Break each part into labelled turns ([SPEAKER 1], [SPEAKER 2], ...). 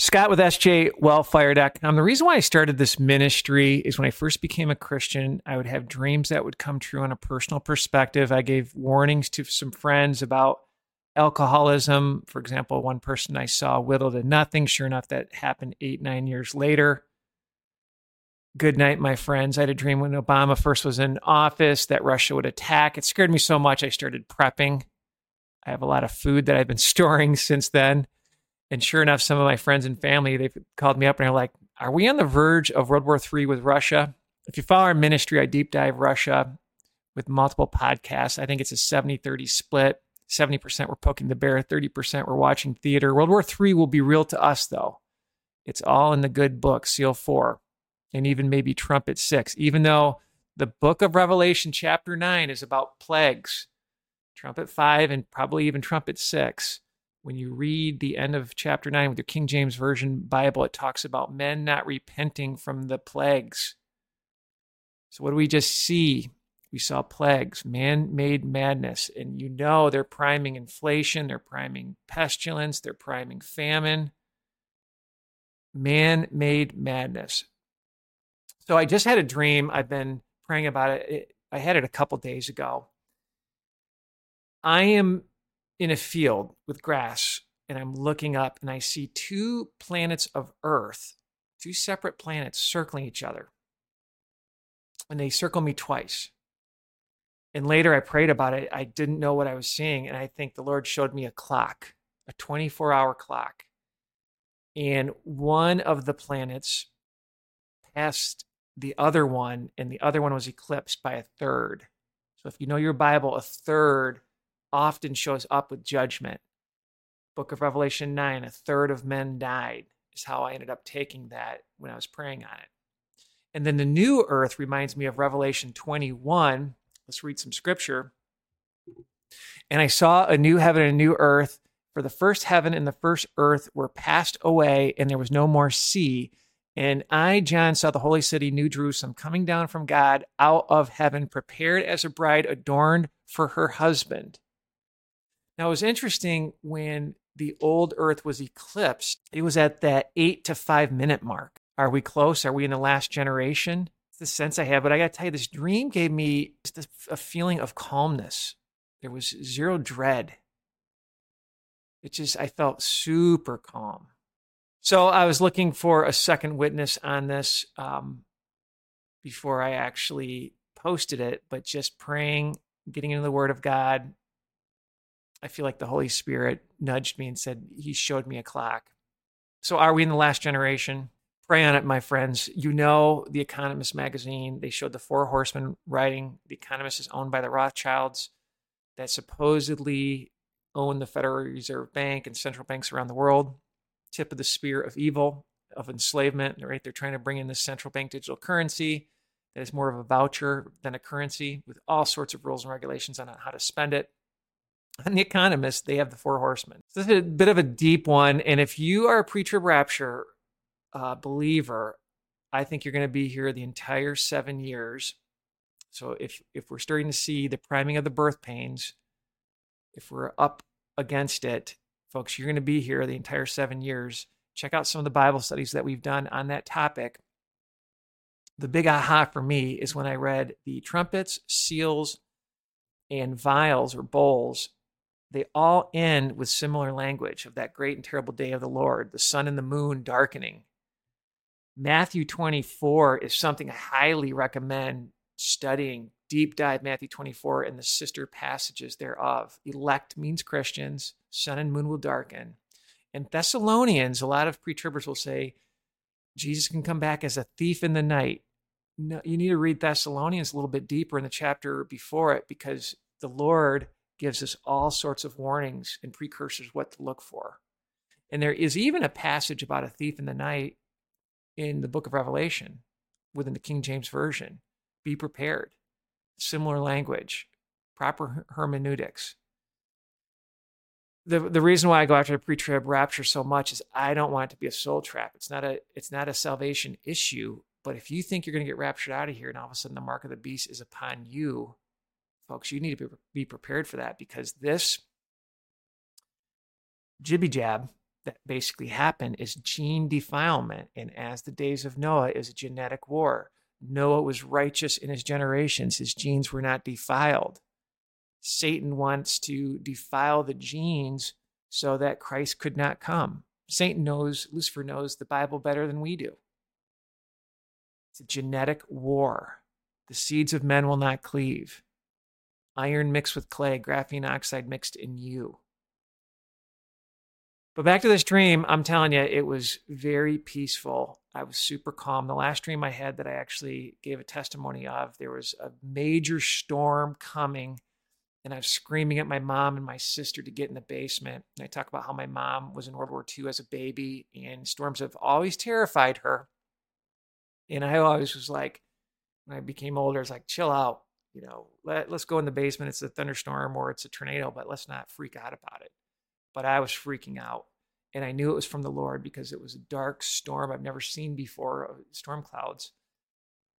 [SPEAKER 1] Scott with SJWellfire.com. The reason why I started this ministry is when I first became a Christian, I would have dreams that would come true on a personal perspective. I gave warnings to some friends about alcoholism. For example, one person I saw whittled to nothing. Sure enough, that happened eight, nine years later. Good night, my friends. I had a dream when Obama first was in office that Russia would attack. It scared me so much, I started prepping. I have a lot of food that I've been storing since then. And sure enough, some of my friends and family, they've called me up and they're like, Are we on the verge of World War III with Russia? If you follow our ministry, I deep dive Russia with multiple podcasts. I think it's a 70 30 split. 70% we're poking the bear, 30% we're watching theater. World War III will be real to us, though. It's all in the good book, Seal 4, and even maybe Trumpet 6, even though the book of Revelation, chapter 9, is about plagues. Trumpet 5 and probably even Trumpet 6 when you read the end of chapter 9 with your King James Version Bible, it talks about men not repenting from the plagues. So, what do we just see? We saw plagues, man made madness. And you know they're priming inflation, they're priming pestilence, they're priming famine. Man made madness. So, I just had a dream. I've been praying about it. I had it a couple days ago. I am in a field with grass and I'm looking up and I see two planets of Earth, two separate planets circling each other. And they circle me twice. And later I prayed about it. I didn't know what I was seeing. And I think the Lord showed me a clock, a 24 hour clock. And one of the planets passed the other one, and the other one was eclipsed by a third. So if you know your Bible, a third often shows up with judgment. Book of Revelation 9, a third of men died, is how I ended up taking that when I was praying on it. And then the new earth reminds me of Revelation 21. Let's read some scripture. And I saw a new heaven and a new earth, for the first heaven and the first earth were passed away, and there was no more sea. And I, John, saw the holy city, New Jerusalem, coming down from God out of heaven, prepared as a bride adorned for her husband. Now, it was interesting when the old Earth was eclipsed, it was at that eight to five minute mark. Are we close? Are we in the last generation? It's the sense I have. But I got to tell you, this dream gave me just a feeling of calmness. There was zero dread. It just, I felt super calm. So I was looking for a second witness on this um, before I actually posted it, but just praying, getting into the Word of God, I feel like the Holy Spirit nudged me and said, He showed me a clock. So, are we in the last generation? Pray on it, my friends. You know, The Economist magazine, they showed the four horsemen riding. The Economist is owned by the Rothschilds that supposedly own the Federal Reserve Bank and central banks around the world. Tip of the spear of evil, of enslavement, right? They're trying to bring in this central bank digital currency that is more of a voucher than a currency with all sorts of rules and regulations on how to spend it on The Economist, they have the four horsemen. This is a bit of a deep one. And if you are a pre trib rapture uh, believer, I think you're going to be here the entire seven years. So if if we're starting to see the priming of the birth pains, if we're up against it, folks, you're going to be here the entire seven years. Check out some of the Bible studies that we've done on that topic. The big aha for me is when I read the trumpets, seals, and vials or bowls they all end with similar language of that great and terrible day of the Lord, the sun and the moon darkening. Matthew 24 is something I highly recommend studying. Deep dive Matthew 24 and the sister passages thereof. Elect means Christians, sun and moon will darken. And Thessalonians, a lot of pre tribbers will say, Jesus can come back as a thief in the night. No, you need to read Thessalonians a little bit deeper in the chapter before it because the Lord gives us all sorts of warnings and precursors what to look for. And there is even a passage about a thief in the night in the book of Revelation within the King James Version. Be prepared. Similar language, proper hermeneutics. The, the reason why I go after the pre-trib rapture so much is I don't want it to be a soul trap. It's not a it's not a salvation issue. But if you think you're going to get raptured out of here and all of a sudden the mark of the beast is upon you, folks. You need to be prepared for that because this jibby jab that basically happened is gene defilement. And as the days of Noah is a genetic war. Noah was righteous in his generations, his genes were not defiled. Satan wants to defile the genes so that Christ could not come. Satan knows, Lucifer knows the Bible better than we do. It's a genetic war. The seeds of men will not cleave. Iron mixed with clay, graphene oxide mixed in you. But back to this dream, I'm telling you, it was very peaceful. I was super calm. The last dream I had that I actually gave a testimony of, there was a major storm coming, and I was screaming at my mom and my sister to get in the basement. And I talk about how my mom was in World War II as a baby, and storms have always terrified her. And I always was like, when I became older, I was like, chill out. You know, let, let's go in the basement. It's a thunderstorm or it's a tornado, but let's not freak out about it but I was freaking out. And I knew it was from the Lord because it was a dark storm I've never seen before, uh, storm clouds.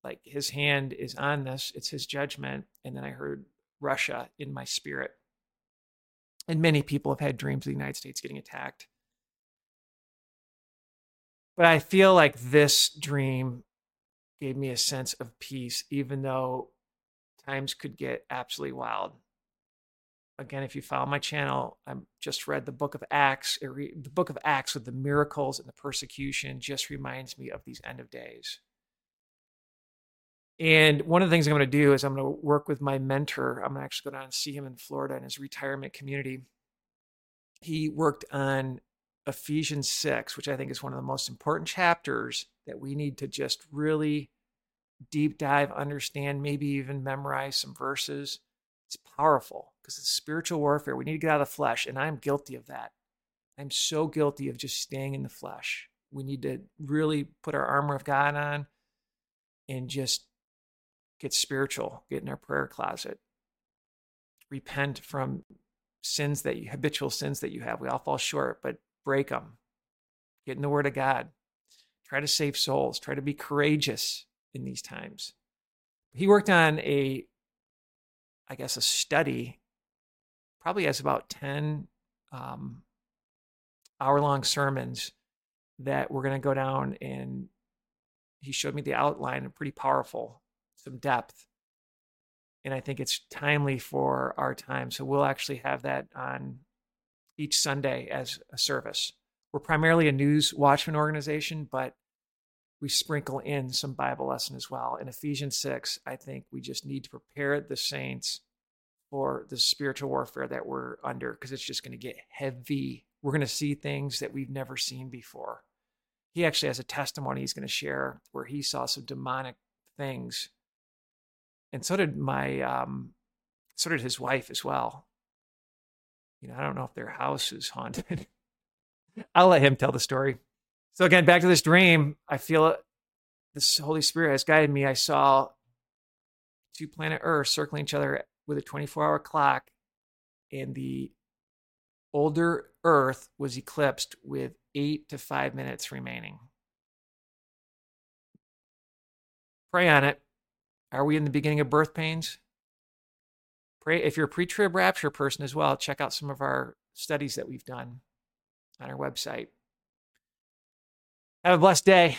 [SPEAKER 1] Like his hand is on this, it's his judgment. And then I heard Russia in my spirit. And many people have had dreams of the United States getting attacked. But I feel like this dream gave me a sense of peace, even though times could get absolutely wild again, if you follow my channel, I just read the book of Acts. Re- the book of Acts with the miracles and the persecution just reminds me of these end of days. And one of the things I'm going to do is I'm going to work with my mentor. I'm going to actually go down and see him in Florida in his retirement community. He worked on Ephesians 6, which I think is one of the most important chapters that we need to just really deep dive, understand, maybe even memorize some verses. It's powerful because it's spiritual warfare. We need to get out of the flesh, and I'm guilty of that. I'm so guilty of just staying in the flesh. We need to really put our armor of God on and just get spiritual, get in our prayer closet, repent from sins that you habitual sins that you have. We all fall short, but break them. Get in the Word of God. Try to save souls. Try to be courageous in these times. He worked on a, I guess, a study probably has about 10 um, hour long sermons that we're going to go down and he showed me the outline pretty powerful some depth and i think it's timely for our time so we'll actually have that on each sunday as a service we're primarily a news watchman organization but we sprinkle in some bible lesson as well in ephesians 6 i think we just need to prepare the saints for the spiritual warfare that we're under because it's just going to get heavy. We're going to see things that we've never seen before. He actually has a testimony he's going to share where he saw some demonic things. And so did my um so did his wife as well. You know, I don't know if their house is haunted. I'll let him tell the story. So again, back to this dream, I feel this Holy Spirit has guided me. I saw two planet Earth circling each other with a 24 hour clock, and the older Earth was eclipsed with eight to five minutes remaining. Pray on it. Are we in the beginning of birth pains? Pray if you're a pre-trib rapture person as well, check out some of our studies that we've done on our website. Have a blessed day.